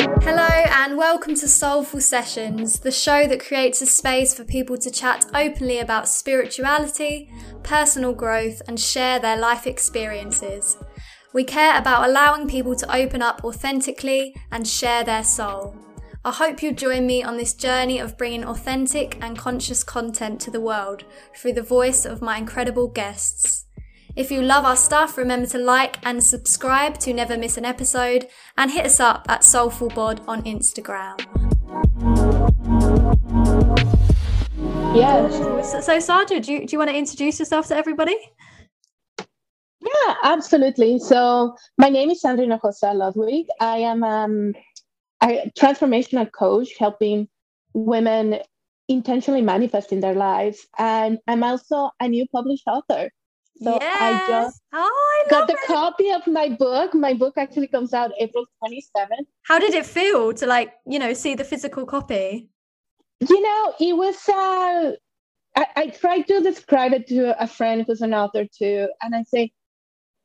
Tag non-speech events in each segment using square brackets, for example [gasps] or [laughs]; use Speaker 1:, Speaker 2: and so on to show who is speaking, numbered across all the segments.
Speaker 1: Hello, and welcome to Soulful Sessions, the show that creates a space for people to chat openly about spirituality, personal growth, and share their life experiences. We care about allowing people to open up authentically and share their soul. I hope you'll join me on this journey of bringing authentic and conscious content to the world through the voice of my incredible guests. If you love our stuff, remember to like and subscribe to never miss an episode and hit us up at SoulfulBod on Instagram.
Speaker 2: Yes.
Speaker 1: So, so Sandra, do you, do you want to introduce yourself to everybody?
Speaker 2: Yeah, absolutely. So my name is Sandra Hinojosa Ludwig. I am um, a transformational coach helping women intentionally manifest in their lives. And I'm also a new published author. So
Speaker 1: yes.
Speaker 2: I just
Speaker 1: oh, I
Speaker 2: got the
Speaker 1: it.
Speaker 2: copy of my book. My book actually comes out April 27th.
Speaker 1: How did it feel to like, you know, see the physical copy?
Speaker 2: You know, it was uh I, I tried to describe it to a friend who's an author too. And I say,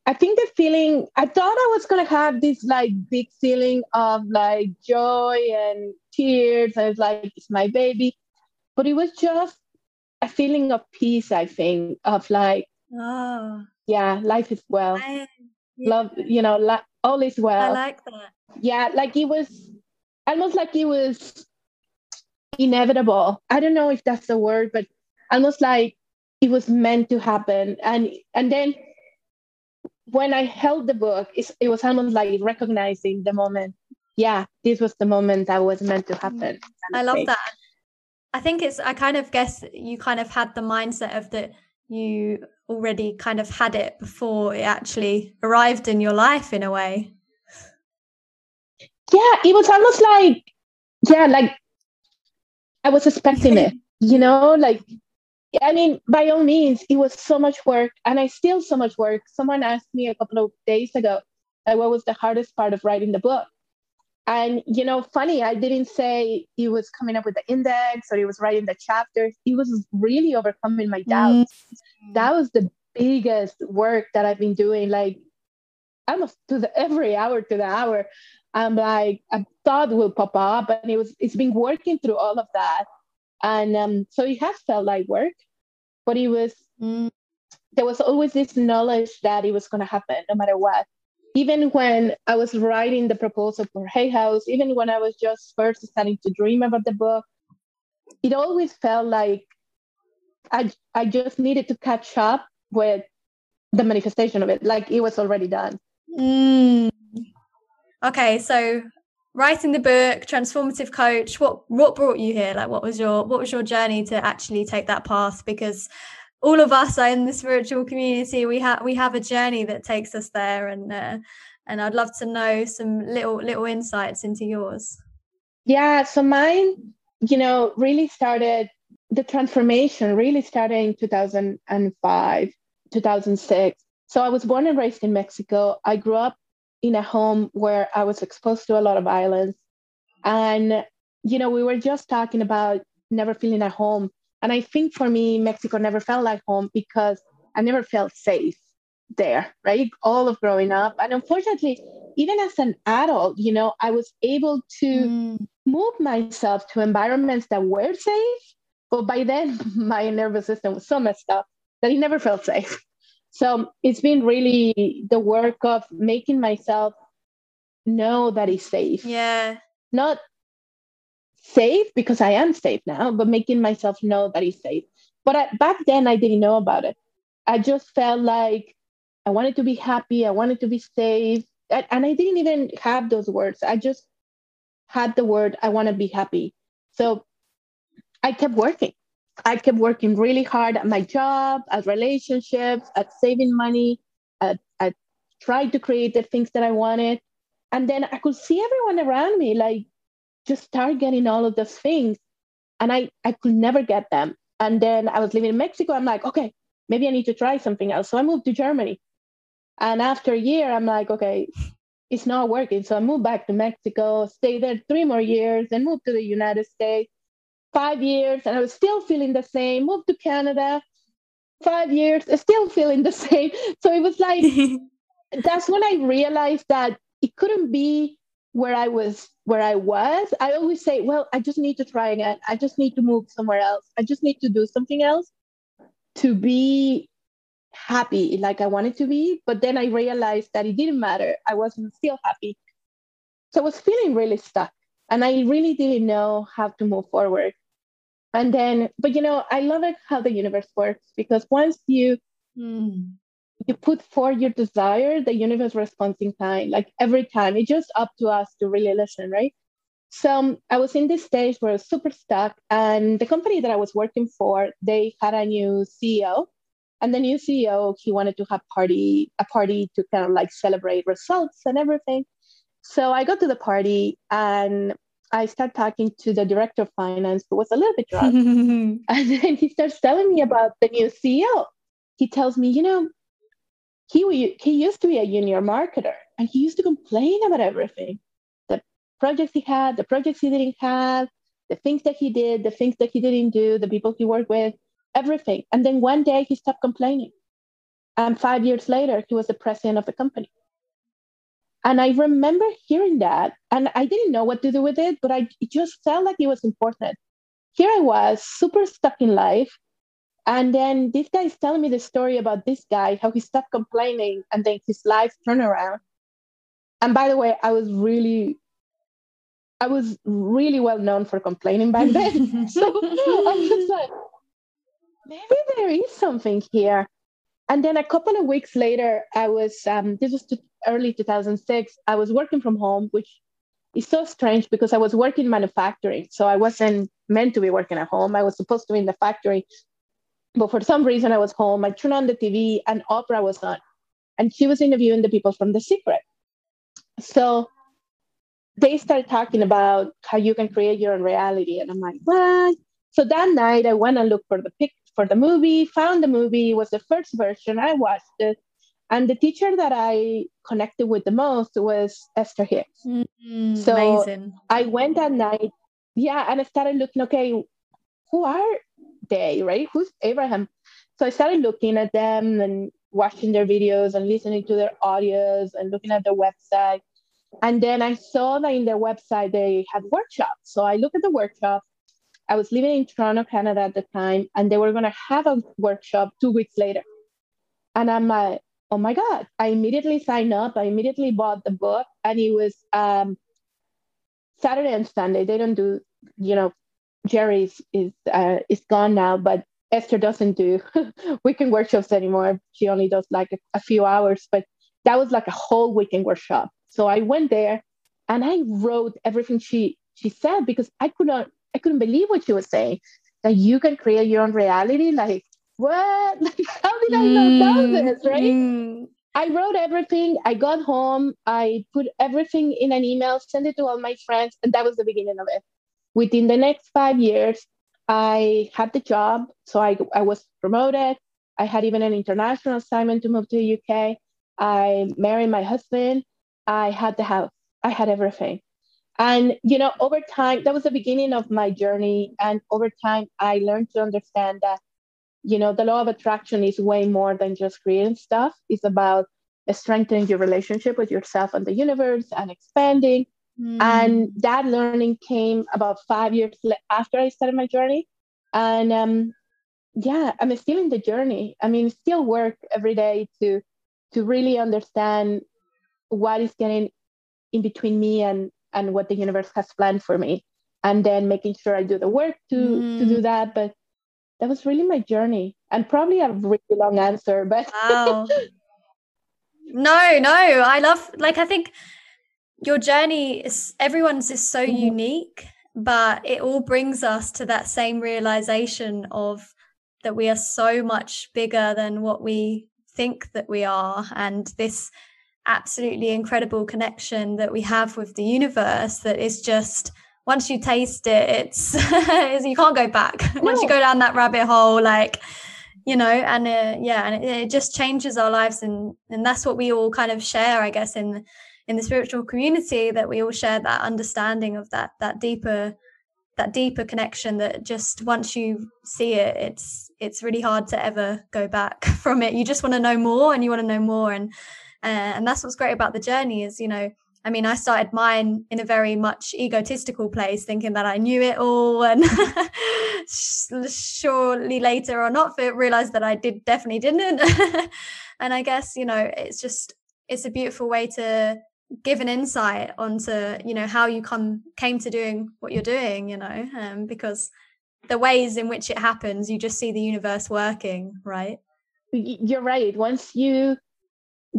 Speaker 2: I think the feeling I thought I was gonna have this like big feeling of like joy and tears. I was like, it's my baby. But it was just a feeling of peace, I think, of like,
Speaker 1: oh
Speaker 2: yeah, life is well.
Speaker 1: I, yeah.
Speaker 2: Love, you know, li- all is well.
Speaker 1: I like that.
Speaker 2: Yeah, like it was almost like it was inevitable. I don't know if that's the word, but almost like it was meant to happen. And and then when I held the book, it was almost like recognizing the moment. Yeah, this was the moment that was meant to mm. happen.
Speaker 1: I love that. I think it's, I kind of guess you kind of had the mindset of that you already kind of had it before it actually arrived in your life in a way.
Speaker 2: Yeah, it was almost like, yeah, like I was expecting it, [laughs] you know, like I mean, by all means, it was so much work, and I still so much work. Someone asked me a couple of days ago, like, what was the hardest part of writing the book? And you know, funny, I didn't say he was coming up with the index or he was writing the chapters. He was really overcoming my doubts. Mm-hmm. That was the biggest work that I've been doing, like almost to the every hour to the hour. I'm like, a thought will pop up, and it was it's been working through all of that and um, so it has felt like work but it was mm, there was always this knowledge that it was going to happen no matter what even when i was writing the proposal for hay house even when i was just first starting to dream about the book it always felt like i i just needed to catch up with the manifestation of it like it was already done.
Speaker 1: Mm. okay so writing the book transformative coach what what brought you here? Like what was your what was your journey to actually take that path? Because all of us are in the spiritual community we have we have a journey that takes us there and uh, and I'd love to know some little little insights into yours
Speaker 2: yeah so mine you know really started the transformation really started in 2005 2006 so I was born and raised in Mexico I grew up in a home where I was exposed to a lot of violence. And, you know, we were just talking about never feeling at home. And I think for me, Mexico never felt like home because I never felt safe there, right? All of growing up. And unfortunately, even as an adult, you know, I was able to mm. move myself to environments that were safe. But by then, [laughs] my nervous system was so messed up that it never felt safe. So it's been really the work of making myself know that it's safe.
Speaker 1: Yeah.
Speaker 2: Not safe because I am safe now, but making myself know that it's safe. But I, back then, I didn't know about it. I just felt like I wanted to be happy, I wanted to be safe. And, I didn't even have those words. I just had the word, I want to be happy. So I kept working. I kept working really hard at my job, at relationships, at saving money, at, at trying to create the things that I wanted. And then I could see everyone around me like just start getting all of those things. And I, I could never get them. And then I was living in Mexico. I'm like, okay, maybe I need to try something else. So I moved to Germany. And after a year, I'm like, okay, it's not working. So I moved back to Mexico, stayed there three more years, and moved to the United States five years and I was still feeling the same, moved to Canada, five years, still feeling the [laughs] same. So it was like, [laughs] that's when I realized that it couldn't be where I was where I was, I always say, well, I just need to try again. I just need to move somewhere else. I just need to do something else to be happy like I wanted to be. But then I realized that it didn't matter. I wasn't still happy. So I was feeling really stuck and I really didn't know how to move forward. And then, but you know, I love it how the universe works because once you mm. You put forth your desire, the universe responds in kind. Like every time, it's just up to us to really listen, right? So um, I was in this stage where I was super stuck, and the company that I was working for, they had a new CEO, and the new CEO he wanted to have party a party to kind of like celebrate results and everything. So I got to the party, and I start talking to the director of finance who was a little bit drunk. [laughs] and then he starts telling me about the new CEO. He tells me, you know, he, he used to be a junior marketer and he used to complain about everything the projects he had, the projects he didn't have, the things that he did, the things that he didn't do, the people he worked with, everything. And then one day he stopped complaining. And five years later, he was the president of the company. And I remember hearing that, and I didn't know what to do with it, but I it just felt like it was important. Here I was, super stuck in life. And then this guy is telling me the story about this guy, how he stopped complaining and then his life turned around. And by the way, I was really, I was really well known for complaining back then. [laughs] so [laughs] I was like, maybe there is something here. And then a couple of weeks later, I was, um, this was early 2006, I was working from home, which is so strange because I was working manufacturing. So I wasn't meant to be working at home. I was supposed to be in the factory. But for some reason, I was home. I turned on the TV and Oprah was on. And she was interviewing the people from The Secret. So they started talking about how you can create your own reality. And I'm like, what? So that night, I went and looked for the pic for the movie, found the movie, was the first version. I watched it. And the teacher that I connected with the most was Esther Hicks.
Speaker 1: Mm, so amazing.
Speaker 2: I went that night, yeah, and I started looking, okay, who are they, right? Who's Abraham? So I started looking at them and watching their videos and listening to their audios and looking at their website. And then I saw that in their website they had workshops. So I looked at the workshop. I was living in Toronto, Canada at the time, and they were going to have a workshop two weeks later. And I'm like, oh my God. I immediately signed up. I immediately bought the book, and it was um, Saturday and Sunday. They don't do, you know, Jerry's is uh, is gone now, but Esther doesn't do [laughs] weekend workshops anymore. She only does like a, a few hours, but that was like a whole weekend workshop. So I went there and I wrote everything she she said because I could not I couldn't believe what she was saying. That you can create your own reality. Like what? Like [laughs] how did I not know mm, this? Right? Mm. I wrote everything. I got home. I put everything in an email, sent it to all my friends, and that was the beginning of it. Within the next five years, I had the job. So I, I was promoted. I had even an international assignment to move to the UK. I married my husband. I had the house. I had everything. And, you know, over time, that was the beginning of my journey. And over time, I learned to understand that, you know, the law of attraction is way more than just creating stuff. It's about strengthening your relationship with yourself and the universe and expanding. Mm. And that learning came about five years after I started my journey. And um, yeah, I'm still in the journey. I mean, still work every day to to really understand what is getting in between me and and what the universe has planned for me and then making sure i do the work to mm. to do mm. that but that was really my journey and probably a really long answer but
Speaker 1: wow. [laughs] no no i love like i think your journey is everyone's is so mm-hmm. unique but it all brings us to that same realization of that we are so much bigger than what we think that we are and this absolutely incredible connection that we have with the universe that is just once you taste it it's, [laughs] you can't go back no. [laughs] once you go down that rabbit hole like you know and uh, yeah and it, it, just changes our lives and and that's what we all kind of share i guess in in the spiritual community that we all share that understanding of that that deeper that deeper connection that just once you see it it's it's really hard to ever go back [laughs] from it you just want to know more and you want to know more and uh, and that's what's great about the journey is you know I mean, I started mine in a very much egotistical place, thinking that I knew it all, and [laughs] shortly later or not, realized that I did definitely didn't. [laughs] and I guess you know, it's just it's a beautiful way to give an insight onto you know how you come came to doing what you're doing. You know, um, because the ways in which it happens, you just see the universe working, right?
Speaker 2: You're right. Once you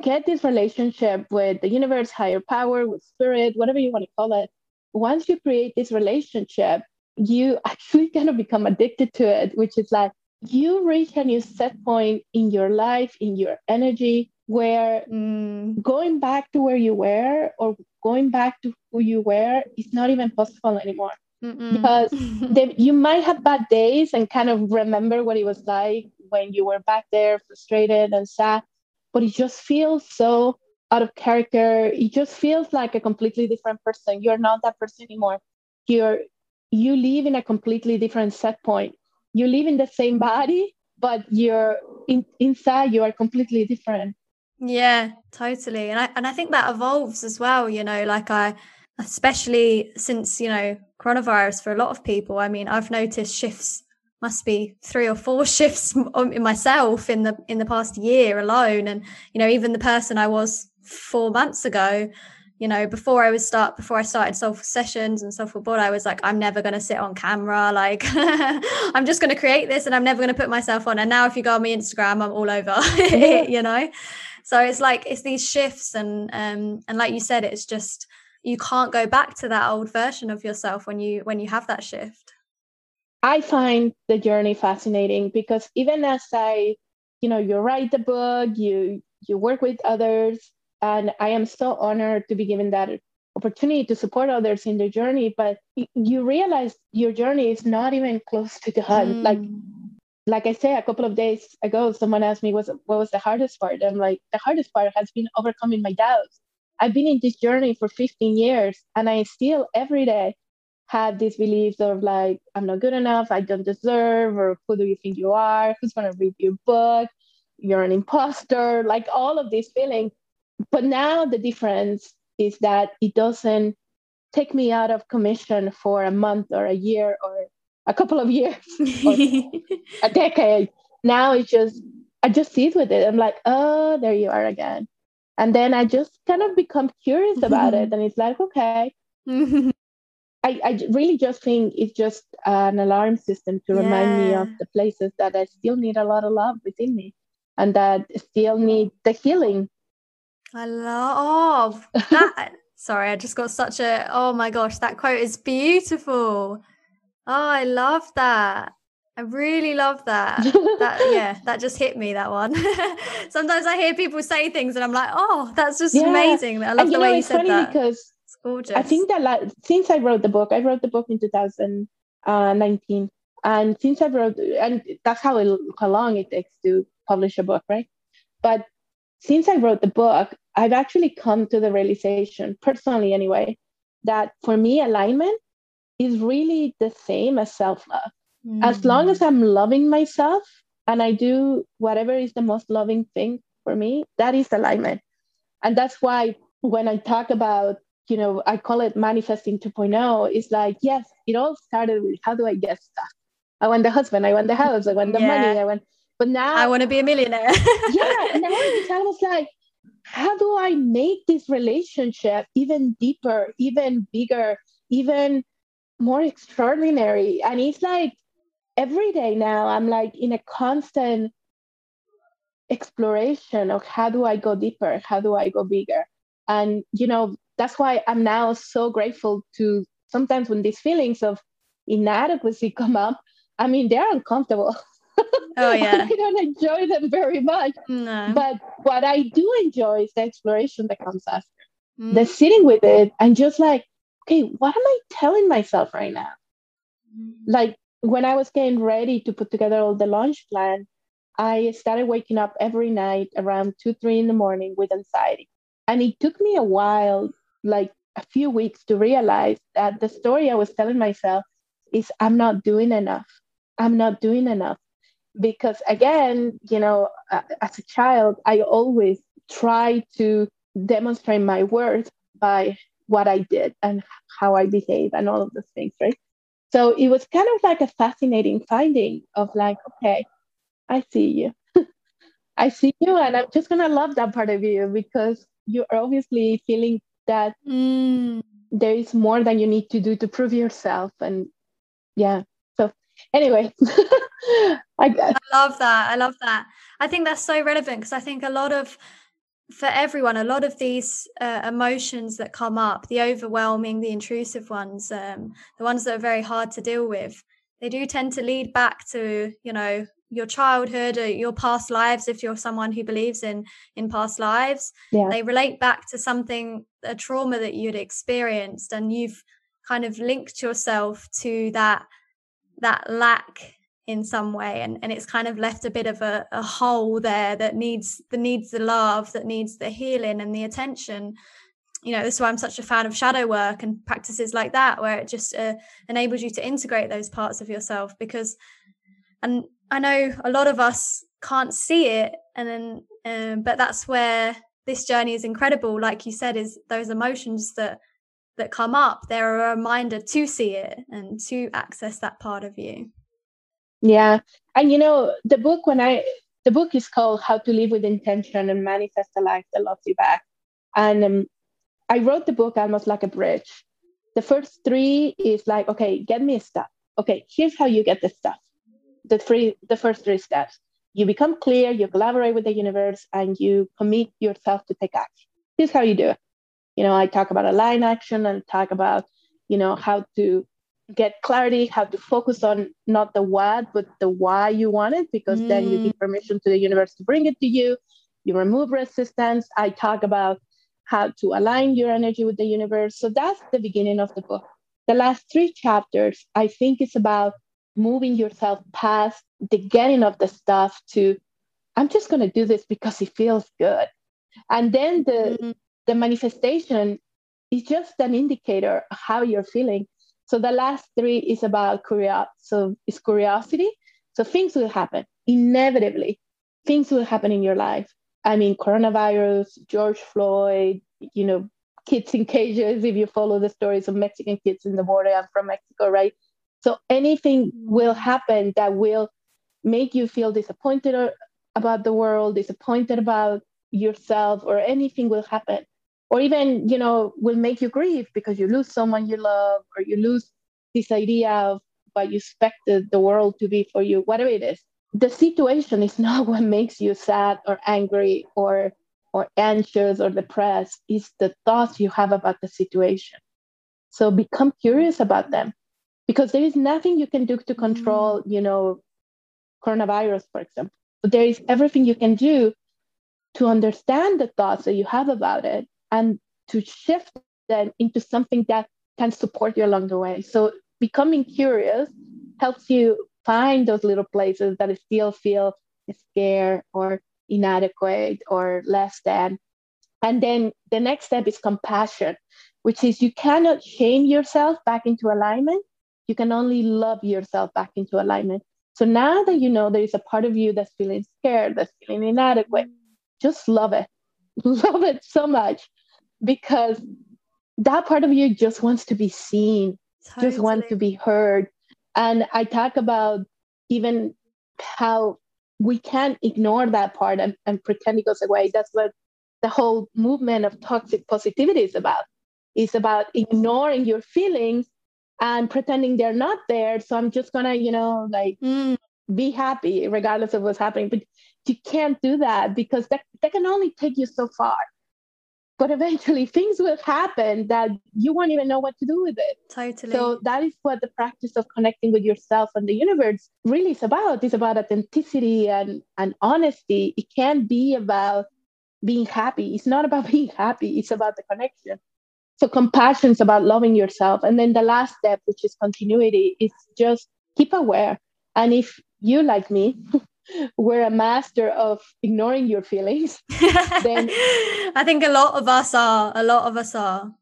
Speaker 2: get this relationship with the universe, higher power, with spirit, whatever you want to call it, once you create this relationship, you [laughs] actually kind of become addicted to it, which is like you reach a new set point in your life, in your energy, where mm. going back to where you were or going back to who you were is not even possible anymore. Mm-mm. Because [laughs] they, you might have bad days and kind of remember what it was like when you were back there, frustrated and sad but it just feels so out of character. It just feels like a completely different person. You're not that person anymore. You're you live in a completely different set point. You live in the same body, but you're in, inside you are completely different.
Speaker 1: Yeah, totally. And I and I think that evolves as well, you know, like I especially since, you know, coronavirus for a lot of people. I mean, I've noticed shifts must be three or four [laughs] shifts in myself in the in the past year alone and you know even the person i was four months ago you know before i was start before i started soulful sessions and soulful board i was like i'm never going to sit on camera [laughs] like [laughs] i'm just going to create this and i'm never going to put myself on and now if you go on my instagram i'm all over you know so it's like it's these shifts and um and like you said it's just you can't go back to that old version of yourself when you when you have that shift
Speaker 2: I find the journey fascinating because even as I, you know, you write the book, you you work with others, and I am so honored to be given that opportunity to support others in their journey. But you realize your journey is not even close to done. Mm. Like like I say, a couple of days ago, someone asked me, "Was what was the hardest part?" I'm like, "The hardest part has been overcoming my doubts. I've been in this journey for 15 years, and I still every day have these beliefs of like, I'm not good enough, I don't deserve, or who do you think you are? Who's going to read your book? You're an imposter, like all of these feelings. But now the difference is that it doesn't take me out of commission for a month or a year or a couple of years [laughs] a decade. Now it's just, I just sit with it. I'm like, oh, there you are again. And then I just kind of become curious about it. And it's like, okay, I, I really just think it's just an alarm system to remind yeah. me of the places that I still need a lot of love within me and that still need the healing.
Speaker 1: I love that. [laughs] Sorry, I just got such a oh my gosh, that quote is beautiful. Oh, I love that. I really love that. that yeah, [laughs] that just hit me that one. [laughs] Sometimes I hear people say things and I'm like, oh, that's just yeah. amazing. I love and, the way know, you said that.
Speaker 2: Because it's Gorgeous. I think that like, since I wrote the book, I wrote the book in 2019, uh, and since I wrote, and that's how it, how long it takes to publish a book, right? But since I wrote the book, I've actually come to the realization, personally anyway, that for me, alignment is really the same as self love. Mm. As long as I'm loving myself and I do whatever is the most loving thing for me, that is alignment. And that's why when I talk about you know, I call it manifesting 2.0. It's like, yes, it all started with how do I get stuff? I want the husband, I want the house, I want the yeah. money, I want, but now
Speaker 1: I want to be a millionaire. [laughs]
Speaker 2: yeah, now it's almost like, how do I make this relationship even deeper, even bigger, even more extraordinary? And it's like every day now, I'm like in a constant exploration of how do I go deeper? How do I go bigger? And, you know, that's why I'm now so grateful to sometimes when these feelings of inadequacy [laughs] come up, I mean, they're uncomfortable. [laughs]
Speaker 1: Oh, yeah.
Speaker 2: I don't enjoy them very much.
Speaker 1: No.
Speaker 2: But what I do enjoy is the exploration that comes after. Mm. The sitting with it and just like, okay, what am I telling myself right now? Mm. Like when I was getting ready to put together all the launch plan, I started waking up every night around two, three in the morning with anxiety. And it took me a while like a few weeks to realize that the story I was telling myself is I'm not doing enough. I'm not doing enough. Because again, you know, as a child, I always try to demonstrate my worth by what I did and how I behave and all of those things, right? So it was kind of like a fascinating finding of like, okay, I see you. [laughs] I see you, and I'm just gonna love that part of you because you're obviously feeling that mm. there is more than you need to do to prove yourself. And yeah, so anyway, [laughs] I.
Speaker 1: I love that. I love that. I think that's so relevant because I think a lot of for everyone, a lot of these uh, emotions that come up, the overwhelming, the intrusive ones, um, the ones that are very hard to deal with, they do tend to lead back to, you know, your childhood or your past lives if you're someone who believes in in past lives yeah. they relate back to something a trauma that you'd experienced and you've kind of linked yourself to that that lack in some way and, and it's kind of left a bit of a, a hole there that needs that needs the love that needs the healing and the attention. You know this is why i'm such a fan of shadow work and practices like that where it just uh, enables you to integrate those parts of yourself because and i know a lot of us can't see it and then um, but that's where this journey is incredible. Like you said is those emotions that that come up they're a reminder to see it and to access that part of you
Speaker 2: yeah. And you know, the book when I the book is called How to Live with Intention and Manifest a Life That Loves You Back. And um, I wrote the book almost like a bridge. The first three is like, okay, get me stuff. Okay, here's how you get the stuff. The three, the first three steps. You become clear, you collaborate with the universe, and you commit yourself to take action. Here's how you do it. You know, I talk about align action and talk about, you know, how to get clarity how to focus on not the what but the why you want it because mm. then you give mm. permission to the universe to bring it to you you remove resistance i talk about how to align your energy with the universe so that's the beginning of the book the last three chapters i think is about moving yourself past the getting of the stuff to i'm just going to do this because it feels good and then the mm. the manifestation is just an indicator of how you're feeling so the last three is about curiosity. So it's curiosity. So things will happen inevitably. Things will happen in your life. I mean, coronavirus, George Floyd, you know, kids in cages. If you follow the stories of Mexican kids in the border, I'm from Mexico, right? So anything will happen that will make you feel disappointed or, about the world, disappointed about yourself, or anything will happen or even you know will make you grieve because you lose someone you love or you lose this idea of what you expected the world to be for you whatever it is. The situation is [laughs] not what makes you sad or angry or or anxious or depressed. It's the thoughts you have about the situation. So become curious about them because there is nothing you can do to control mm. you know coronavirus for example. But there is everything you can do to understand the thoughts that you have about it and to shift them into something that can support you along the way. So becoming curious helps you find those little places that still feel scared or inadequate or less than. And then the next step is compassion, which is you cannot shame yourself back into alignment. You can only love yourself back into alignment. So now that you know there is a part of you that's feeling scared, that's feeling inadequate, just love it. [laughs] Love it so much because that part of you just wants to be seen, totally. just wants to be heard. And I talk about even how we can't ignore that part and, and pretend it goes away. That's what the whole movement of toxic positivity is about. It's about ignoring your feelings and pretending they're not there. So I'm just gonna, you know, like mm. be happy regardless of what's happening. But you can't do that because that, that can only take you so far but eventually [laughs] things will happen that you won't even know what to do with it.
Speaker 1: Totally.
Speaker 2: So that is what the practice of connecting with yourself and the universe really is about. It's about authenticity and, and honesty. It can't be about being happy. It's not about [laughs] being happy. It's about the connection. So compassion is about loving yourself. And then the last step which is continuity is just keep aware. And if you like me [laughs] were a master of ignoring your feelings, [laughs] then [laughs]
Speaker 1: I think a lot of us are. A lot of us are.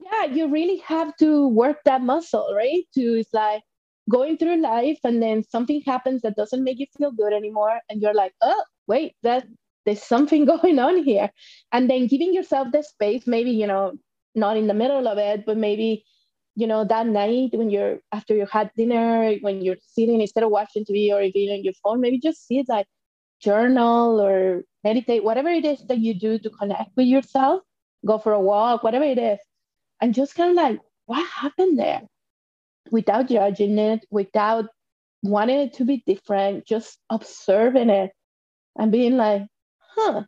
Speaker 2: Yeah, you really have to work that muscle, right? To it's like going through life and then something happens that doesn't make you feel good anymore, and you're like, oh, wait, that there's something [laughs] going on here, and then giving yourself the space, maybe you know, not in the middle of it, but maybe, you know, that night when you're after you had dinner, when you're sitting instead of watching TV or even on your phone, maybe just sit like journal or meditate, whatever it is that you do to connect with yourself, go for a walk, whatever it is, and just kind of like, what happened there? Without judging it, without wanting it to be different, just observing it and being like, huh,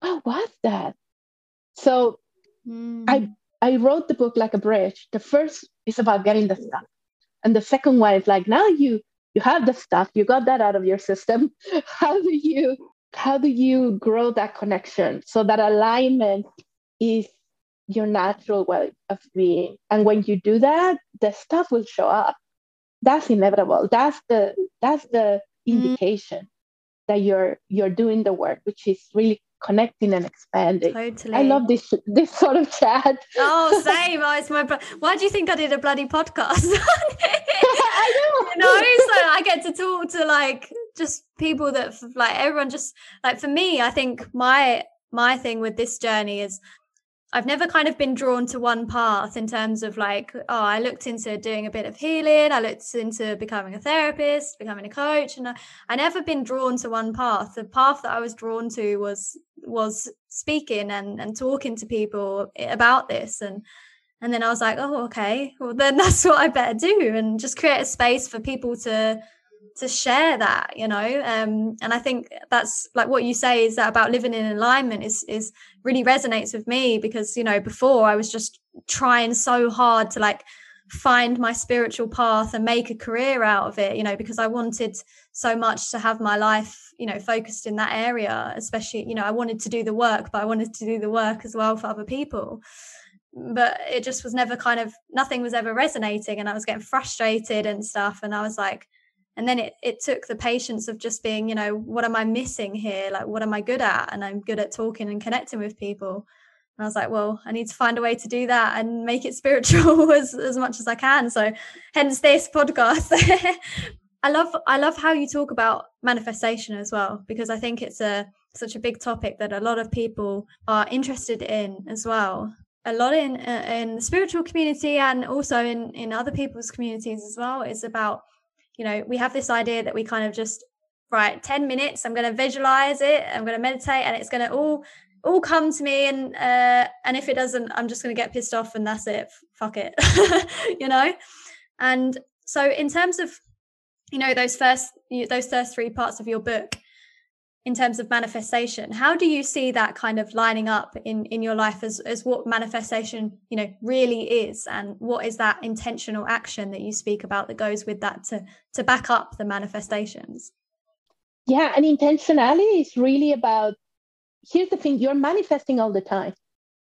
Speaker 2: what was that? So mm. I I wrote the book like a bridge. The first is about getting the stuff. And the second one is like now you you have the stuff, you got that out of your system. [laughs] How do you how do you grow that connection so that alignment is your natural way of being? And when you do that, the stuff will show up. That's inevitable. That's the that's the mm. indication that you're you're doing the work, which is really connecting and expanding. Totally. I love this this sort of chat.
Speaker 1: Oh, [laughs] same. oh, it's my. Why do you think I did a bloody podcast? [laughs] I know. You know, so I get to talk to like just people that like everyone. Just like for me, I think my my thing with this journey is I've never kind of been drawn to one path in terms of like, oh, I looked into doing a bit of healing, I looked into becoming a therapist, becoming a coach, and I, I never been drawn to one path. The path that I was drawn to was was speaking and and talking to people about this and and then I was like, oh, okay, well then [laughs] that's what I better do and just create a space for people to to share that you know? Um, and i think that's like what you say is that about living in alignment is is really resonates with me because you know before i was just trying so hard to like find my spiritual path and make a career out of it you know because i wanted so much to have my life you know focused in that area especially you know i wanted to do the work but i wanted to do the work as well for other people. But it just was never kind of nothing was ever resonating and i was getting frustrated and stuff and i was like and then it, it took the patience of just being you know what am i missing here? Like what am i good at? And i'm good at talking and connecting with people. And i was like well i need to find a way to do that and make it [laughs] spiritual as, as much as i can. So hence this podcast. [laughs] I love i love how you talk about manifestation as well because i think it's a such a big topic that a lot of people are interested in as well. A lot in uh, in the spiritual community and also in in other people's communities as well is about you know, we have this idea that we kind of just, right, 10 minutes, I'm going to visualize it, I'm going to meditate, and it's going to all all come to me and uh and if it doesn't i'm just going to get pissed off and that's it fuck it [laughs] you know? And so in terms of you know those first those first three parts of your book in terms of manifestation? How do you see that kind of lining up in in your life as as what manifestation you know really is? And what is that intentional action that you speak about that goes with that to to back up the manifestations?
Speaker 2: Yeah and intentionality is really about here's the thing you're manifesting all the time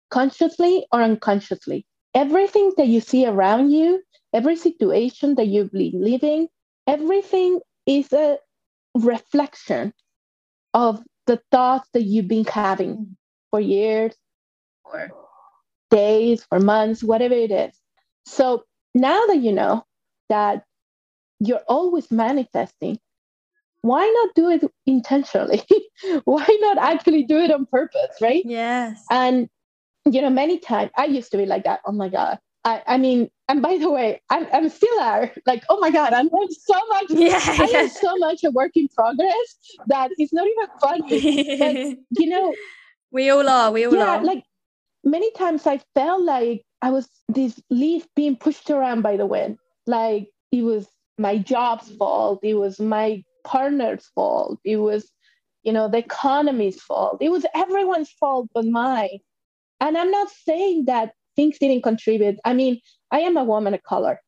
Speaker 2: consciously or unconsciously. Everything that you see around you every situation that you've been living everything is a reflection of the thoughts that you've been having mm. for years or days or months, whatever it is. So now that you know that you're always manifesting, why not do it intentionally? [laughs] why not actually do it on purpose, right?
Speaker 1: Yes.
Speaker 2: And, you know, many times I used to be like that. Oh my God, I, I mean, and by the way, I'm, I'm still there. Like, oh my God, I'm so much, yeah, I am so much a work in progress that it's not even funny. but, [laughs] you know,
Speaker 1: we all are. We all yeah, are.
Speaker 2: Like many times I felt like I was this leaf being pushed around by the wind. Like it was my job's fault. It was my partner's fault. It was, you know, the economy's fault. It was everyone's fault but mine. And I'm not saying that things didn't contribute. I mean, I am a woman of color.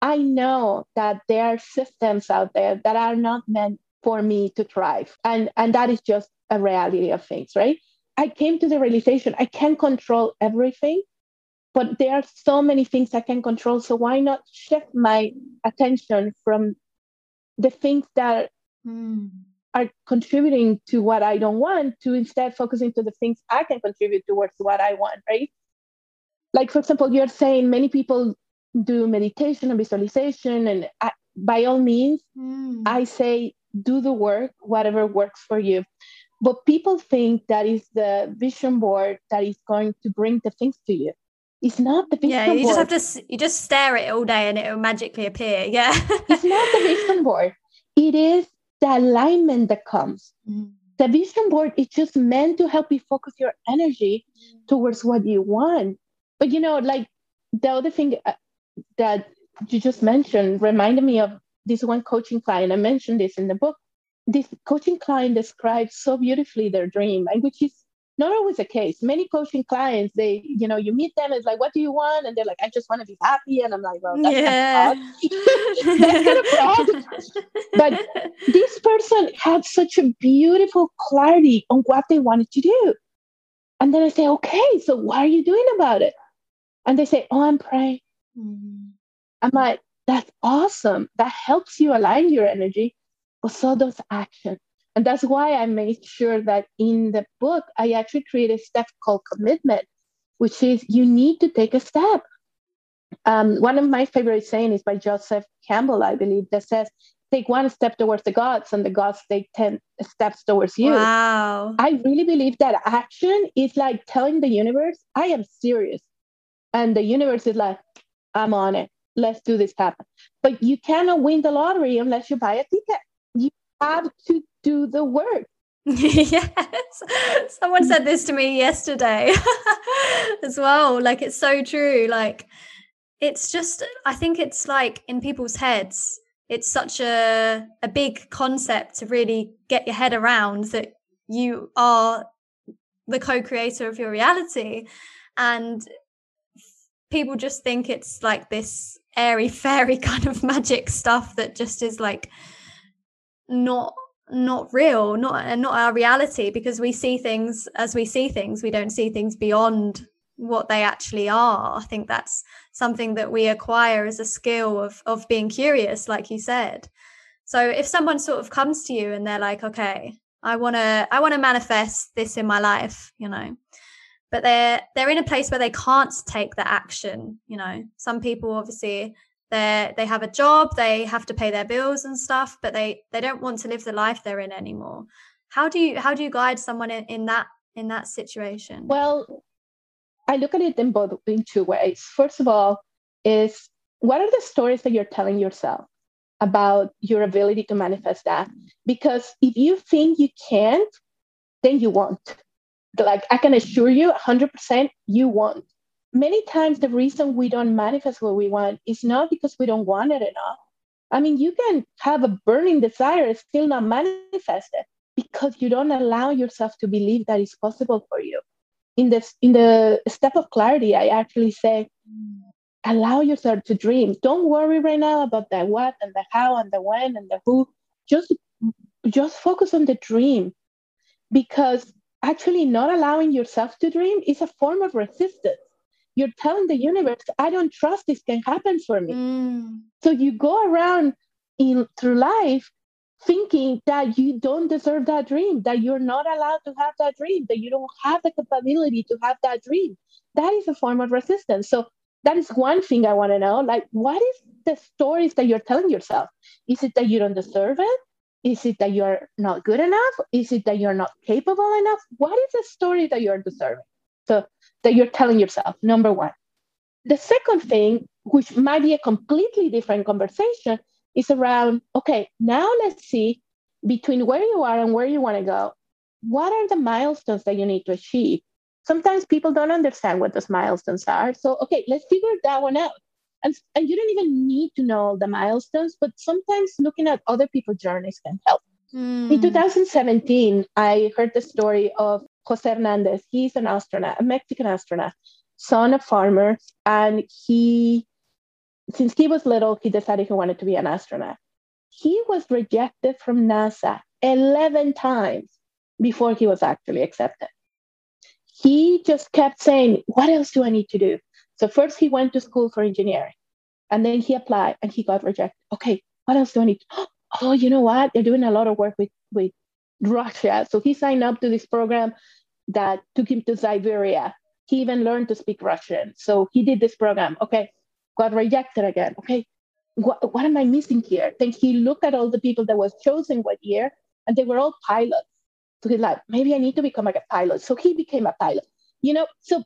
Speaker 2: I know that there are systems out there that are not meant for me to thrive. And, and that is just a reality of things, right? I came to the realization I can't control everything, but there are so many things I can control. So why not shift my attention from the things that mm. are contributing to what I don't want to instead focusing to the things I can contribute towards what I want, right? Like for example you're saying many people do meditation and visualization and I, by all means mm. i say do the work whatever works for you but people think that is the vision board that is going to bring the things to you It's not the vision
Speaker 1: Yeah, you
Speaker 2: board.
Speaker 1: just have to you just stare at it all day and it will magically appear. Yeah. [laughs]
Speaker 2: it's not the vision board. It is the alignment that comes.
Speaker 1: Mm.
Speaker 2: The vision board is just meant to help you focus your energy towards what you want. But you know, like the other thing uh, that you just mentioned reminded me of this one coaching client. I mentioned this in the book. This coaching client describes so beautifully their dream, and which is not always the case. Many coaching clients, they, you know, you meet them, it's like, what do you want? And they're like, I just want to be happy. And I'm like, well, that's
Speaker 1: yeah. [laughs]
Speaker 2: that's kind of. But this person had such a beautiful clarity on what they wanted to do. And then I say, okay, so what are you doing about it? And they say, oh, I'm praying.
Speaker 1: Mm.
Speaker 2: I'm like, that's awesome. That helps you align your energy, but so does action. And that's why I made sure that in the book, I actually created a step called commitment, which is you need to take a step. Um, one of my favorite saying is by Joseph Campbell, I believe, that says, take one step towards the gods and the gods take 10 steps towards you.
Speaker 1: Wow.
Speaker 2: I really believe that action is like telling the universe, I am serious. And the universe is like, I'm on it. Let's do this happen. But you cannot win the lottery unless you buy a ticket. You have to do the work. [laughs]
Speaker 1: yes. Someone said this to me yesterday [laughs] as well. Like, it's so true. Like, it's just, I think it's like in people's heads, it's such a, a big concept to really get your head around that you are the co creator of your reality. And people just think it's like this airy [laughs] fairy kind of magic stuff that just is like not not real not and not our reality because we see things as we see things we don't see things beyond what they actually are. I think that's something that we acquire as a skill of of being curious like you said. So if someone sort of comes to you and they're like okay i want to i want to manifest this in my life you know but they're they're in a place where they can't take the action you know some people obviously they they have a job they have to pay their bills and stuff but they they don't want to live the life they're in anymore how do you how do you guide someone in, in that in that situation
Speaker 2: Well, I look at it in both in two ways. First of all, is what are the stories that you're telling yourself about your ability to manifest that? Because if you think you can't, then you won't. Like I can assure you, 100%, you won't. Many times, the reason we don't manifest what we want is not because we don't want it enough. I mean, you can have a burning desire still not manifest it because you don't allow yourself to believe that it's possible for you in this in the step of clarity i actually say allow yourself to dream don't worry right now about the what and the how and the when and the who just just focus on the dream because actually not allowing yourself to dream is a form of resistance you're telling the universe i don't trust this can happen for me
Speaker 1: Mm.
Speaker 2: so you go around in through life thinking that you don't deserve that dream, that you're not allowed to have that dream, that you don't have the capability to have that dream. That is a form of resistance. So that is one thing I want to know. Like, what is the stories that you're telling yourself? Is it that you don't deserve it? Is it that you're not good enough? Is it that you're not capable enough? What is the story that you're deserving? So that you're telling yourself, number one. The second thing, which might be a completely different conversation, is around okay, now let's see between where you are and where you want to go, what are the milestones that you need to achieve? Sometimes people don't understand what those milestones are. So, okay, let's figure that one out. And, and you don't even need to know the milestones, but sometimes looking at other people's journeys can help.
Speaker 1: Mm.
Speaker 2: In 2017, I heard the story of Jose Hernandez. He's an astronaut, a Mexican astronaut, son of farmers, and he since he was little, he decided he wanted to be an astronaut. He was rejected from NASA 11 times before he was actually accepted. He just kept saying, What else do I need to do? So, first he went to school for engineering, and then he applied and he got rejected. Okay, what else do I need? [gasps] Oh, you know what? They're doing a lot of work with, with Russia. So, he signed up to this program that took him to Siberia. He even learned to speak Russian. So, he did this program. Okay, got rejected again. Okay, what, what am I missing here? Then he looked at all the people that was chosen what year, and they were all pilots. So he's like, maybe I need to become like a pilot. So he became a pilot. You know, so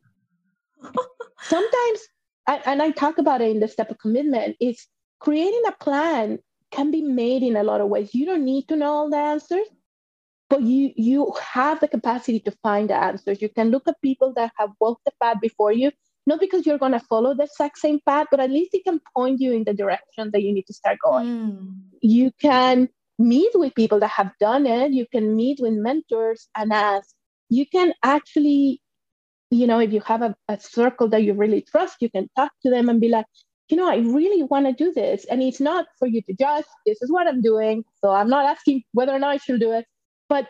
Speaker 2: sometimes, and I talk about it in the step of commitment, is creating a plan can be made in a lot of ways. You don't need to know all the answers, but you you have the capacity to find the answers. You can look at people that have walked the path before you, not because you're going to follow the exact same path, but at least it can point you in the direction that you need to start going. Mm. You can meet with people that have done it. You can meet with mentors and ask. You can actually, you know, if you have a, a circle that you really trust, you can talk to them and be like, you know, I really want to do this. And it's not for you to judge. This is what I'm doing. So I'm not asking whether or not I should do it. But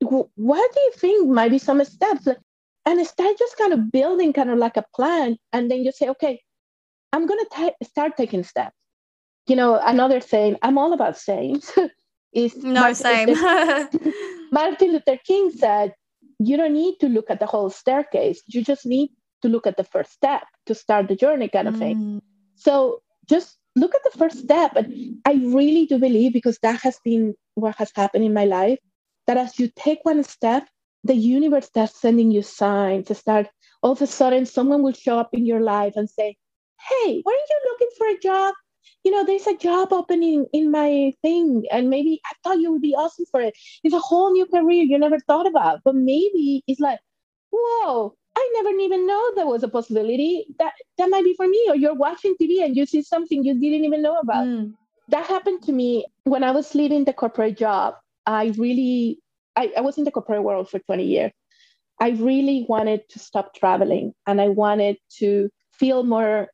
Speaker 2: what do you think might be some steps? And start just kind of building kind of like a plan. And then you say, okay, I'm going to start taking steps. You know, another thing, I'm all about sayings. [laughs] is
Speaker 1: no, Martin same. [laughs]
Speaker 2: Luther, Martin Luther King said, you don't need to look at the whole staircase. You just need to look at the first step to start the journey kind of mm. thing. So just look at the first step. And I really do believe, because that has been what has happened in my life, that as you take one step, the universe starts sending you signs to start all of a sudden someone will show up in your life and say, Hey, weren't you looking for a job? You know, there's a job opening in my thing, and maybe I thought you would be awesome for it. It's a whole new career you never thought about. But maybe it's like, whoa, I never even know there was a possibility that that might be for me. Or you're watching TV and you see something you didn't even know about. Mm. That happened to me when I was leaving the corporate job. I really, I, I was in the corporate world for 20 years. I really wanted to stop traveling and I wanted to feel more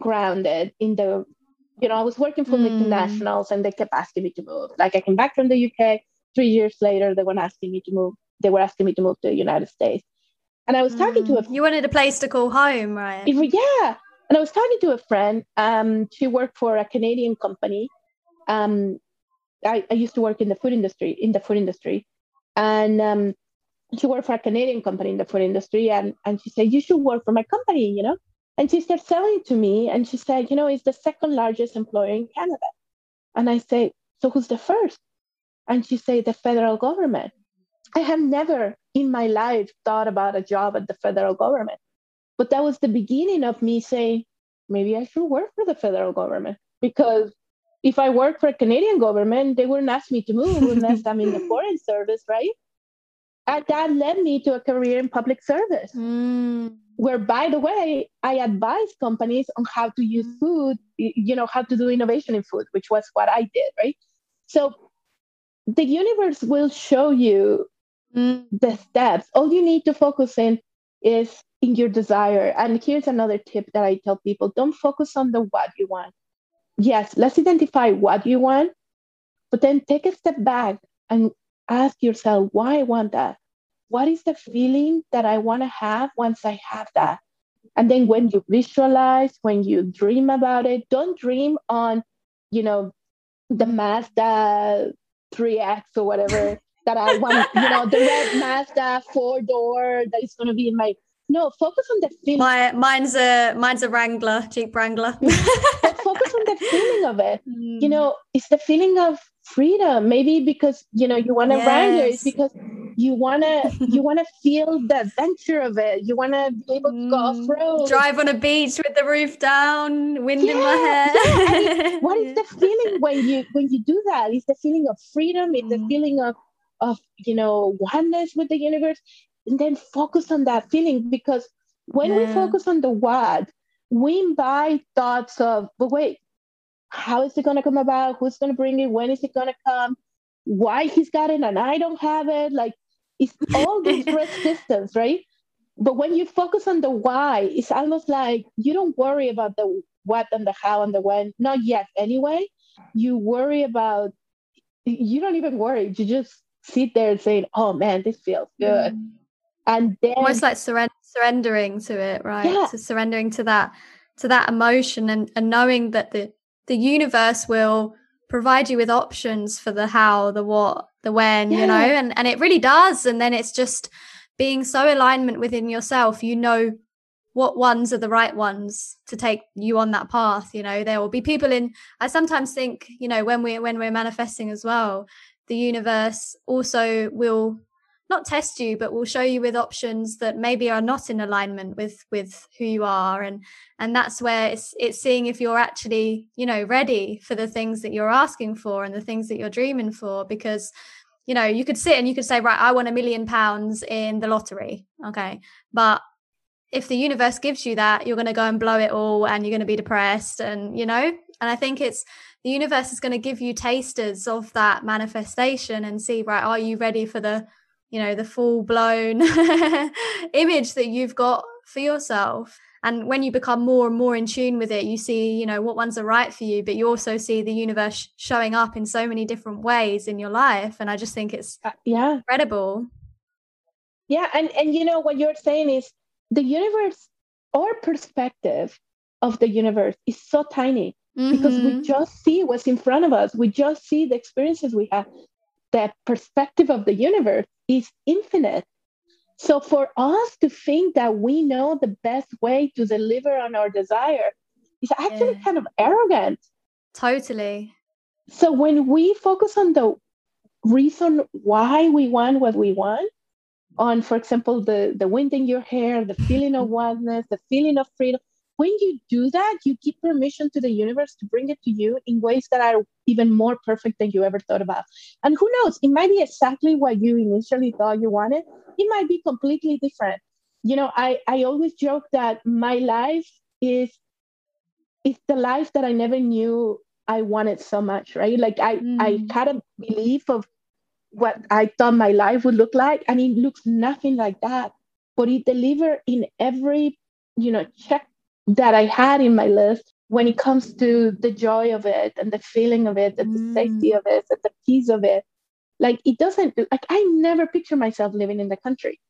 Speaker 2: grounded in the, you know, I was working for mm. multinationals and they kept asking me to move. Like I came back from the UK, three years later, they were asking me to move. They were asking me to move to the United States. And I was talking mm. to a.
Speaker 1: You wanted a place to call home, right?
Speaker 2: Yeah. And I was talking to a friend. Um, she worked for a Canadian company. Um, I, I used to work in the food industry, in the food industry. And um, she worked for a Canadian company in the food industry. And, and she said, You should work for my company, you know? And she started selling to me. And she said, You know, it's the second largest employer in Canada. And I say, So who's the first? And she said, The federal government. I have never in my life thought about a job at the federal government. But that was the beginning of me saying, maybe I should work for the federal government because if I work for a Canadian government, they wouldn't ask me to move [laughs] unless I'm in the foreign service, right? And that led me to a career in public service, mm. where, by the way, I advise companies on how to use food, you know, how to do innovation in food, which was what I did, right? So the universe will show you mm. the steps. All you need to focus in is in your desire. And here's another tip that I tell people don't focus on the what you want. Yes, let's identify what you want, but then take a step back and ask yourself why I want that. What is the feeling that I want to have once I have that? And then when you visualize, when you dream about it, don't dream on, you know, the Mazda 3X or whatever [laughs] that I want, you know, the red Mazda four door that is going to be in my. No, focus on the feeling.
Speaker 1: My, mine's a mine's a Wrangler, Jeep Wrangler. [laughs]
Speaker 2: focus on the feeling of it. Mm. You know, it's the feeling of freedom. Maybe because you know you want a yes. Wrangler. It's because you wanna you wanna feel the adventure of it. You wanna be able to go off mm. road,
Speaker 1: drive on a beach with the roof down, wind yeah, in my hair.
Speaker 2: yeah. I mean, [laughs] what is the feeling when you when you do that? It's the feeling of freedom. It's mm. the feeling of of you know oneness with the universe and then focus on that feeling because when yeah. we focus on the what we invite thoughts of but wait how is it going to come about? Who's going to bring it? When is it going to come? Why he's got it and i don't have it? Like it's [laughs] all this resistance right? But when you focus on the why it's almost like you don't worry about the what and the how and the when not yet anyway. You worry about you don't even worry. You just sit there and saying, "Oh man, this feels good," mm. And then
Speaker 1: almost like surrender, surrendering to it, right? Yeah. So surrendering to that to that emotion and, and knowing that the the universe will provide you with options for the how, the what, the when, yeah. you know, and and it really does. And then it's just being so alignment within yourself. You know what ones are the right ones to take you on that path you know there will be people in i sometimes think you know when we're when we're manifesting as well the universe also will not test you but will show you with options that maybe are not in alignment with with who you are. And and that's where it's it's seeing if you're actually you know ready for the things that you're asking for and the things that you're dreaming for. Because you know you could sit and you could say right i want a million pounds in the lottery. Okay. But if the universe gives you that you're going to go and blow it all and you're going to be depressed and you know? And i think it's the universe is going to give you tasters of that manifestation and see right are you ready for the you know the full blown [laughs] image that you've got for yourself and when you become more and more in tune with it you see you know what ones are right for you but you also see the universe showing up in so many different ways in your life and i just think it's
Speaker 2: uh, yeah
Speaker 1: incredible
Speaker 2: yeah and and you know what you're saying is the universe our perspective of the universe is so tiny mm-hmm. because we mm-hmm. just see what's in front of us. We just see the experiences we have. That perspective of the universe is infinite. So for us to think that we know the best way to deliver on our desire is actually yeah. kind of arrogant.
Speaker 1: Totally.
Speaker 2: So when we focus on the reason why we want what we want, on for example the the wind in your hair, the feeling of [laughs] oneness, the feeling of freedom, when you do that, you give permission to the universe to bring it to you in ways that are even more perfect than you ever thought about. And who knows, it might be exactly what you initially thought you wanted. It might be completely different. You know, I, I always joke that my life is is the life that I never knew I wanted so much, right? Like I, mm. I had a belief of what I thought my life would look like, and it looks nothing like that. But it delivered in every, you know, check that I had in my list when it comes to the joy of it and the feeling of it and mm. the safety of it and the peace of it. Like it doesn't like I never picture myself living in the country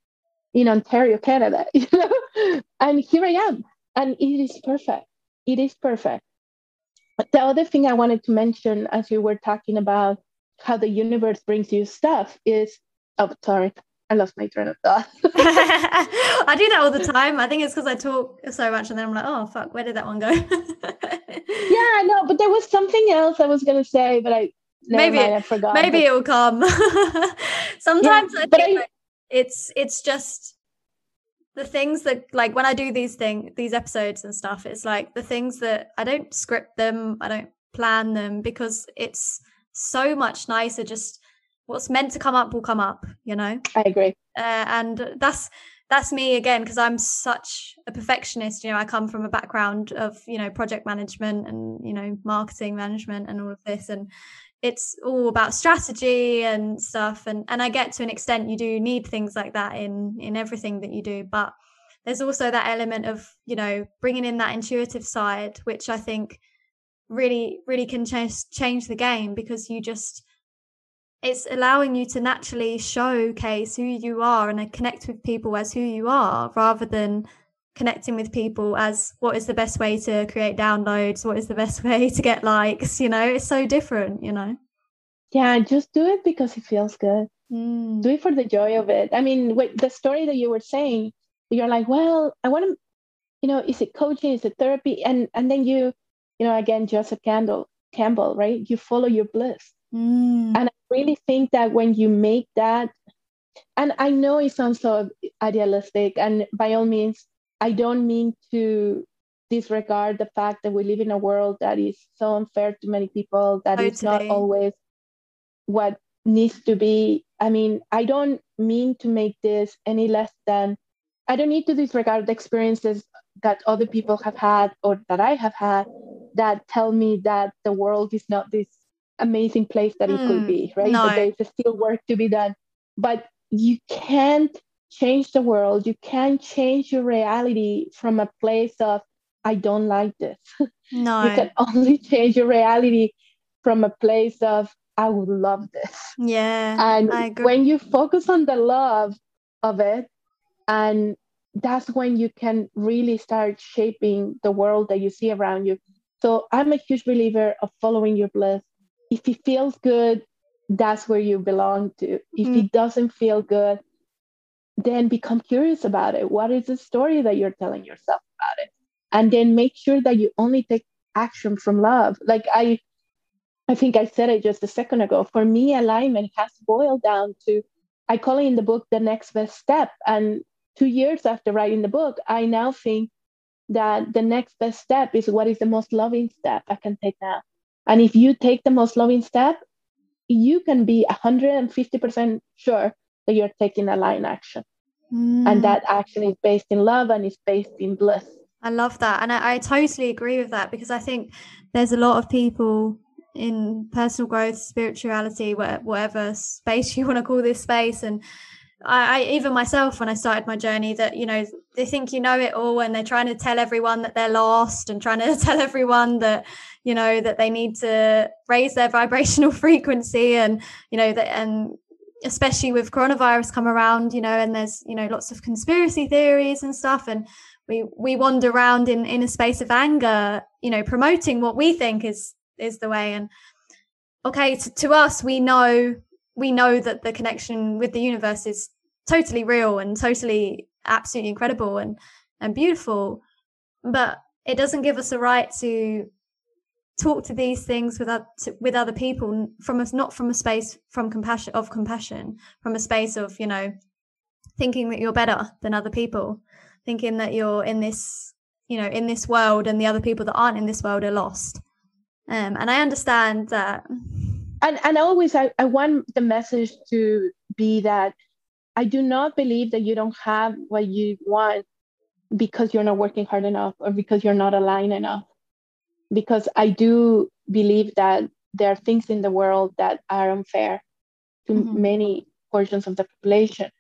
Speaker 2: in Ontario, Canada, [laughs] you know? And here I am. And it is perfect. It is perfect. But the other thing I wanted to mention as we were talking about how the universe brings you stuff is oh sorry, I lost my train of thought. [laughs] [laughs]
Speaker 1: I do that all the time. I think it's because I talk so much and then I'm like, oh, fuck, where did that one go? [laughs]
Speaker 2: yeah, no, but there was something else I was going to say, but I maybe mind, I forgot.
Speaker 1: Maybe
Speaker 2: but...
Speaker 1: it will come. Sometimes yeah, I think I... Like it's it's just the things that like when I do these things, these episodes and stuff, it's like the things that I don't script them, I don't plan them because it's so much nicer just what's meant to come up will come up you know?
Speaker 2: I agree.
Speaker 1: Uh, and that's that's me again because i'm such a perfectionist you know i come from a background of you know project management and you know marketing management and all of this and it's all about strategy and stuff and and i get to an extent you do need things like that in in everything that you do but there's also that element of you know bringing in that intuitive side which i think really really can change change the game because you just it's allowing you to naturally showcase who you are and connect with people as who you are rather than connecting with people as what is the best way to create downloads what is the best [laughs] way to get likes you know? It's so different you know?
Speaker 2: Yeah just do it because it feels good.
Speaker 1: Mm.
Speaker 2: do it for the joy of it. I mean with the story that you were saying you're like well i want to you know is it coaching? Is it therapy? And and then you you know again joseph campbell campbell right? You follow your bliss
Speaker 1: mm.
Speaker 2: and I really think that when you make that, and I know it sounds so idealistic, and by all means, I don't mean to disregard the fact that we live in a world that is so unfair to many people, That is not always what needs to be. I mean, I don't mean to make this any less than, I don't need to disregard the experiences that other people have had or that I have had that tell me that the world is not this amazing place that it could hmm. be, right?
Speaker 1: No.
Speaker 2: But there's still work to be done. But you can't change the world. You can't change your reality from a place of, I don't like this. [laughs]
Speaker 1: No.
Speaker 2: you can only [laughs] change your reality from a place of, I would love this.
Speaker 1: Yeah.
Speaker 2: And when you focus on the love of it, and that's when you can really start shaping the world that you see around you. So I'm a huge believer of following your bliss if it feels good, that's where you belong to. If mm. it doesn't feel good, then become curious about it. What is the story that you're telling yourself about it? And then make sure that you only take action from love. Like I I think I said it just a second ago. For me, alignment has boiled down to I call it in the book the next best step. And two years after writing the book, I now think that the next best step is what is the most loving step I can take now. And if you take the most loving step, you can be 150% sure that you're taking a line action. Mm. And that action is based in love and is based in bliss.
Speaker 1: I love that. And I, I totally agree with that because I think there's a lot of people in personal growth, spirituality, whatever space you [laughs] want to call this space. And I, I, even myself, when I started my journey, that you know they think you know it all, and they're trying to tell everyone that they're lost, and trying to [laughs] tell everyone that you know that they need to raise their [laughs] vibrational frequency, and you know that and especially with coronavirus come around, you know, and there's you know lots of conspiracy theories and stuff, and we we wander around in in a space of anger, you know, promoting what we think is is the way, and okay, to, to us we know we know that the connection with the universe is totally real and totally absolutely incredible and and beautiful but it doesn't give us a right to talk to these things with other, with other people from us not from a space from compassion of compassion from a space of you know thinking that you're better than other people thinking that you're in this you know in this world and the other people that aren't in this world are lost um, and i understand that
Speaker 2: and and always I, I want the message to be that I do not believe that you don't have what you want because you're not working hard enough or because you're not aligned enough. Because I do believe that there are things in the world that are unfair to mm-hmm. many portions of the population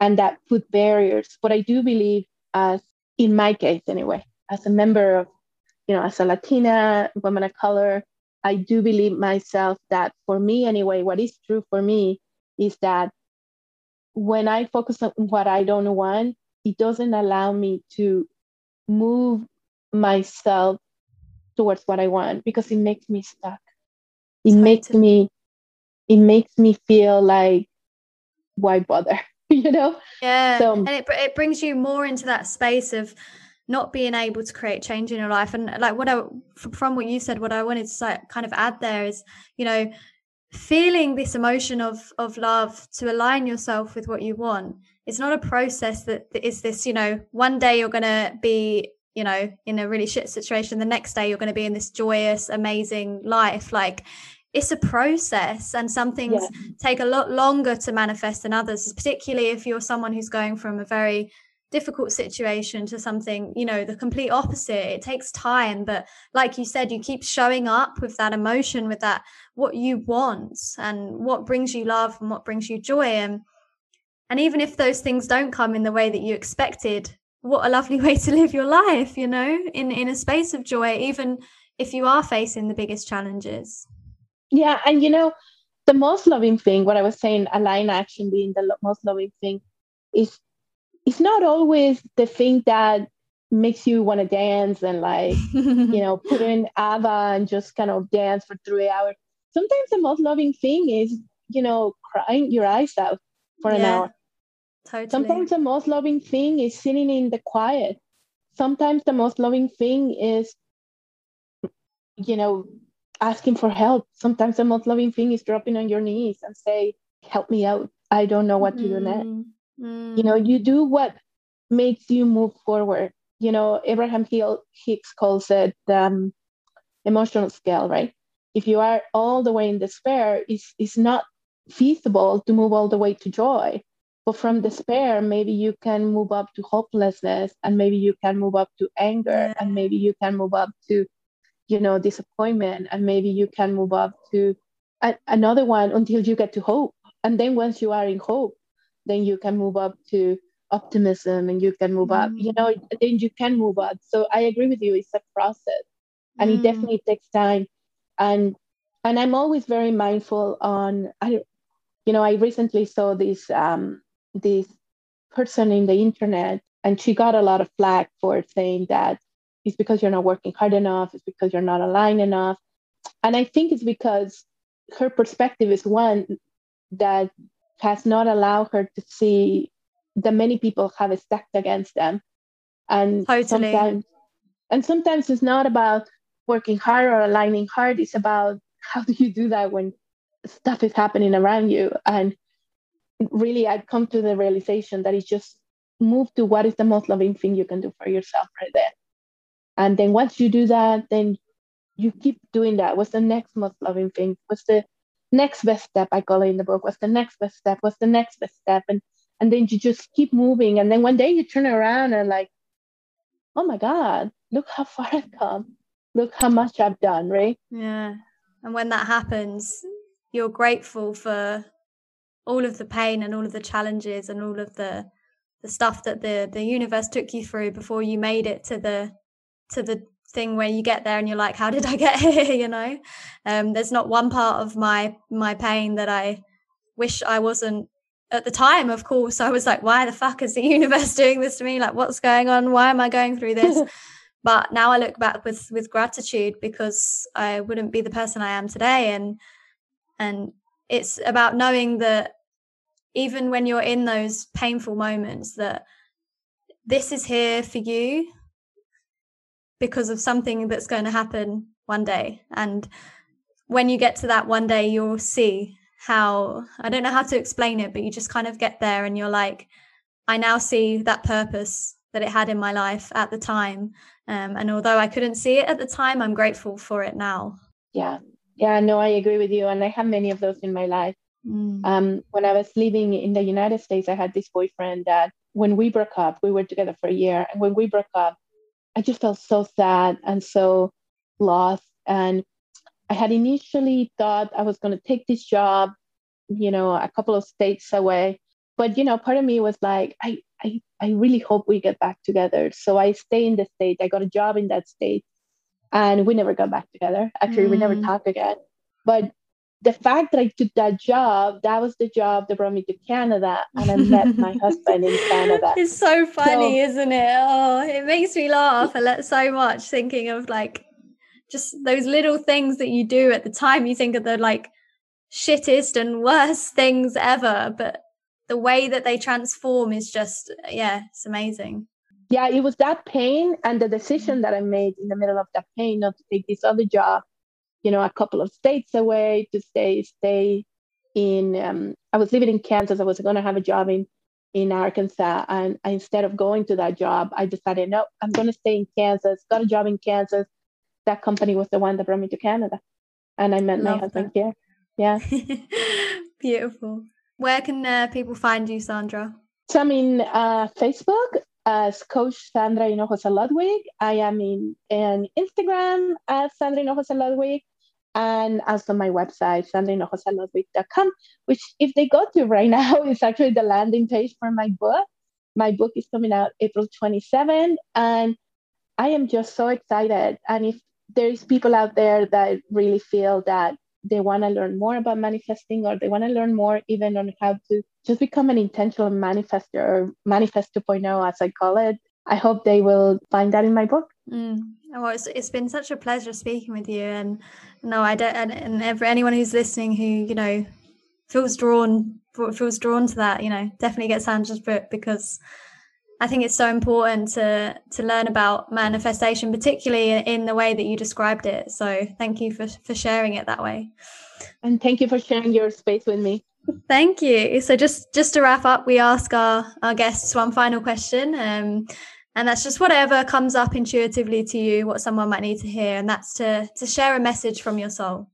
Speaker 2: and that put barriers. But I do believe, as in my case anyway, as a member of, you know, as a Latina woman of color, I do believe myself that for me anyway, what is true for me is that when I focus on what I don't want, it doesn't allow me to move myself towards what I want because it makes me stuck. It makes me it makes me feel like why bother, [laughs] you know?
Speaker 1: Yeah. So, and it it brings you more into that space of not being able to create change in your life and like what i from what you said what i wanted to kind of add there is you know feeling this emotion of of love to align yourself with what you want it's not a process that is this you know one day you're going to be you know in a really shit situation the next day you're going to be in this joyous amazing life like it's a process and some things yeah. take a lot longer to manifest than others particularly if you're someone who's going from a very difficult situation to something you know the complete opposite it takes time but like you said you keep showing up with that emotion with that what you want and what brings you love and what brings you joy and and even if those things don't come in the way that you expected what a lovely [laughs] way to live your life you know in in a space of joy even if you are facing the biggest challenges.
Speaker 2: Yeah and you know the most loving thing what i was saying align action being the most loving thing is it's not always the thing that makes you want to dance and like [laughs] you know put in ABBA and just kind of dance for three hours. Sometimes the most loving thing is you know crying your eyes out for an hour
Speaker 1: totally.
Speaker 2: sometimes the most loving thing is sitting in the quiet sometimes the most loving thing is you know asking for help sometimes the most loving thing is dropping on your knees and say help me out i don't know what to do next mm. Mm. You know, you do what makes you move forward. You know, Abraham Hill, Hicks calls it um, emotional scale, right? If you are all the way in despair, it's, it's not feasible to move all the way to joy. But from despair, maybe you can move up to hopelessness, and maybe you can move up to anger, yeah. and maybe you can move up to, you know, disappointment, and maybe you can move up to a- another one until you get to hope. And then once you are in hope, then you can move up to optimism and you can move mm. up you know then you can move up so i agree with you it's a process and mm. it definitely takes time and and i'm always very mindful on i you know i recently saw this um this person in the internet and she got a lot of flack for saying that it's because you're not working hard enough it's because you're not aligned enough and i think it's because her perspective is one that has not allowed her to see that many people have stacked against them. And totally. sometimes and sometimes it's not about working hard or aligning hard, it's about how do you do that when stuff is happening around you. And really I'd come to the realization that it's just move to what is the most loving thing you can do for yourself right there. And then once you do that, then you keep doing that. What's the next most loving thing? What's the next best step? I call it in the book. What's the next best step? What's the next best step? And and then you just keep moving. And then one day you turn around and like, oh my God, look how far I've come. Look how much I've done, right?
Speaker 1: Yeah. And when that happens, you're grateful for all of the pain and all of the challenges and all of the the stuff that the the universe took you through before you made it to the to the thing where you get there and you're like how did i get [laughs] here? You know? Um, there's not one part of my my pain that i wish i wasn't at the time of course i was like why the fuck is the [laughs] universe doing this to me? Like what's going on? Why am i going through this? [laughs] But now i look back with with gratitude because i wouldn't be the person i am today and and it's about knowing that even when you're in those painful moments that this is here for you because of something that's going to happen one day. And when you get to that one day you'll see how i don't know how to explain it but you just kind of get there and you're like i now see that purpose that it had in my life at the time. Um, and although i couldn't see it at the time i'm grateful for it now.
Speaker 2: Yeah. Yeah no i agree with you and i have many of those in my life Mm. Um, when I was living in the United States, I had this boyfriend that when we broke up, we were together for a year. And when we broke up, I just felt so sad and so lost. And I had initially thought I was going to take this job, you know, a couple of states away. But, you know, part of me was like, I, I, I really hope we get back together. So I stay in the state. I got a job in that state and we never got back together. Actually, mm. we never mm. talked again. But the fact that I took that job, that was the job that brought me to Canada, and I met my [laughs] husband in Canada.
Speaker 1: It's so funny, so, isn't it? Oh, it makes me laugh so much thinking of like just those little things that you do at the time. You think of the like shittest and worst [laughs] things ever, but the way that they transform is just, yeah, it's amazing.
Speaker 2: Yeah, it was that pain and the decision that I made in the middle of that pain not to take this other job you know, a couple of states away to stay stay in. Um, I was living in Kansas. I was going to have a job in in Arkansas, and I, instead of going to that job, I decided, no, I'm going to stay in Kansas. Got a job in Kansas. That company was the one that brought me to Canada, and I met Love my husband that. here. Yeah, [laughs]
Speaker 1: beautiful. Where can uh, people find you, Sandra?
Speaker 2: So I'm in uh, Facebook as Coach Sandra Hinojosa Ludwig. I am in, in Instagram as Sandra Hinojosa Ludwig and also my website, sandrahinojosaludwig.com, which if they go to right [laughs] now is actually the landing page for my book. My book is coming out April 27, and I am just so excited. And if there's people out there that really feel that they want to learn more about manifesting or they want to learn more even on how to just become an intentional manifester or manifest 2.0 as i call it i hope they will find that in my book
Speaker 1: mm. well it's, it's been such a pleasure speaking with you and no i don't and, and every, anyone who's listening who you know feels drawn feels drawn to that you know definitely get sandra's book because I think it's so important to to learn about manifestation, particularly in the way that you described it. So thank you for for sharing it that way.
Speaker 2: And thank you for sharing your space with me. [laughs]
Speaker 1: Thank you. So just just to wrap up, we ask our our guests one final question, um, and that's just whatever comes up intuitively to you, what someone might need to hear, and that's to to share a message from your soul.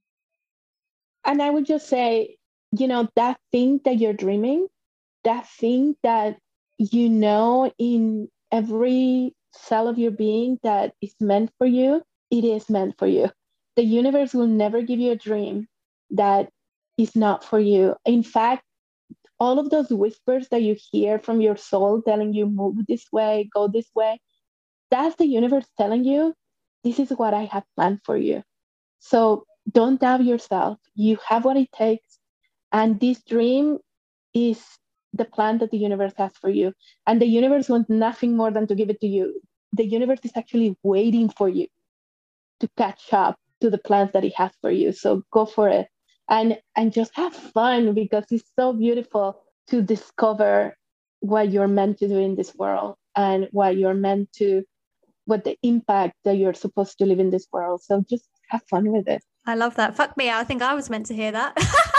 Speaker 2: And I would just say, you know, that thing that you're dreaming, that thing that you know in every cell of your being that is meant for you, it is meant for you. The universe will never give you a dream that is not for you. In fact, all of those whispers that you hear from your soul telling you, move this way, go this way, that's the universe telling you, this is what I have planned for you. So don't doubt yourself. You have what it takes. And this dream is the plan that the universe has for you. And the universe wants nothing more than to give it to you. The universe is actually waiting for you to catch up to the plans that it has for you. So go for it. And and just have fun because it's so beautiful to discover what you're meant to do in this world and what you're meant to what the impact that you're supposed to live in this world. So just have fun with it.
Speaker 1: I love that. Fuck me. I think I was meant to hear that. [laughs]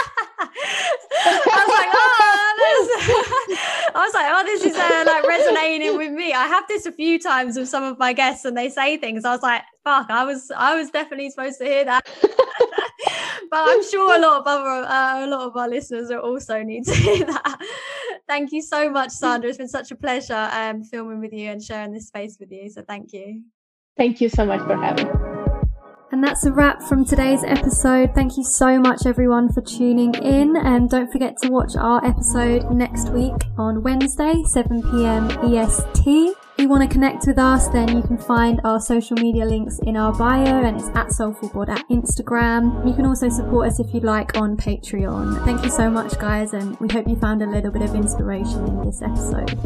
Speaker 1: I was like, oh, [laughs] I was like, oh, this is uh, like resonating with me. I have this a few times with some of my guests, and they say things. I was like, fuck, I was, I was definitely supposed to hear that. [laughs] but I'm sure a lot of other, uh, a lot of our listeners will also need to hear [laughs] that. Thank you so much, Sandra. It's been such a pleasure um, filming with you and sharing this space with you. So thank you.
Speaker 2: Thank you so much for having. me.
Speaker 1: And that's a wrap from today's episode. Thank you so much, everyone, for tuning in. And don't forget to watch our episode next week on Wednesday, 7 pm EST. If you want to connect with us, then you can find our social media links in our bio, and it's at Soulful at Instagram. You can also support us if you'd like on Patreon. Thank you so much, guys, and we hope you found a little bit of inspiration in this episode.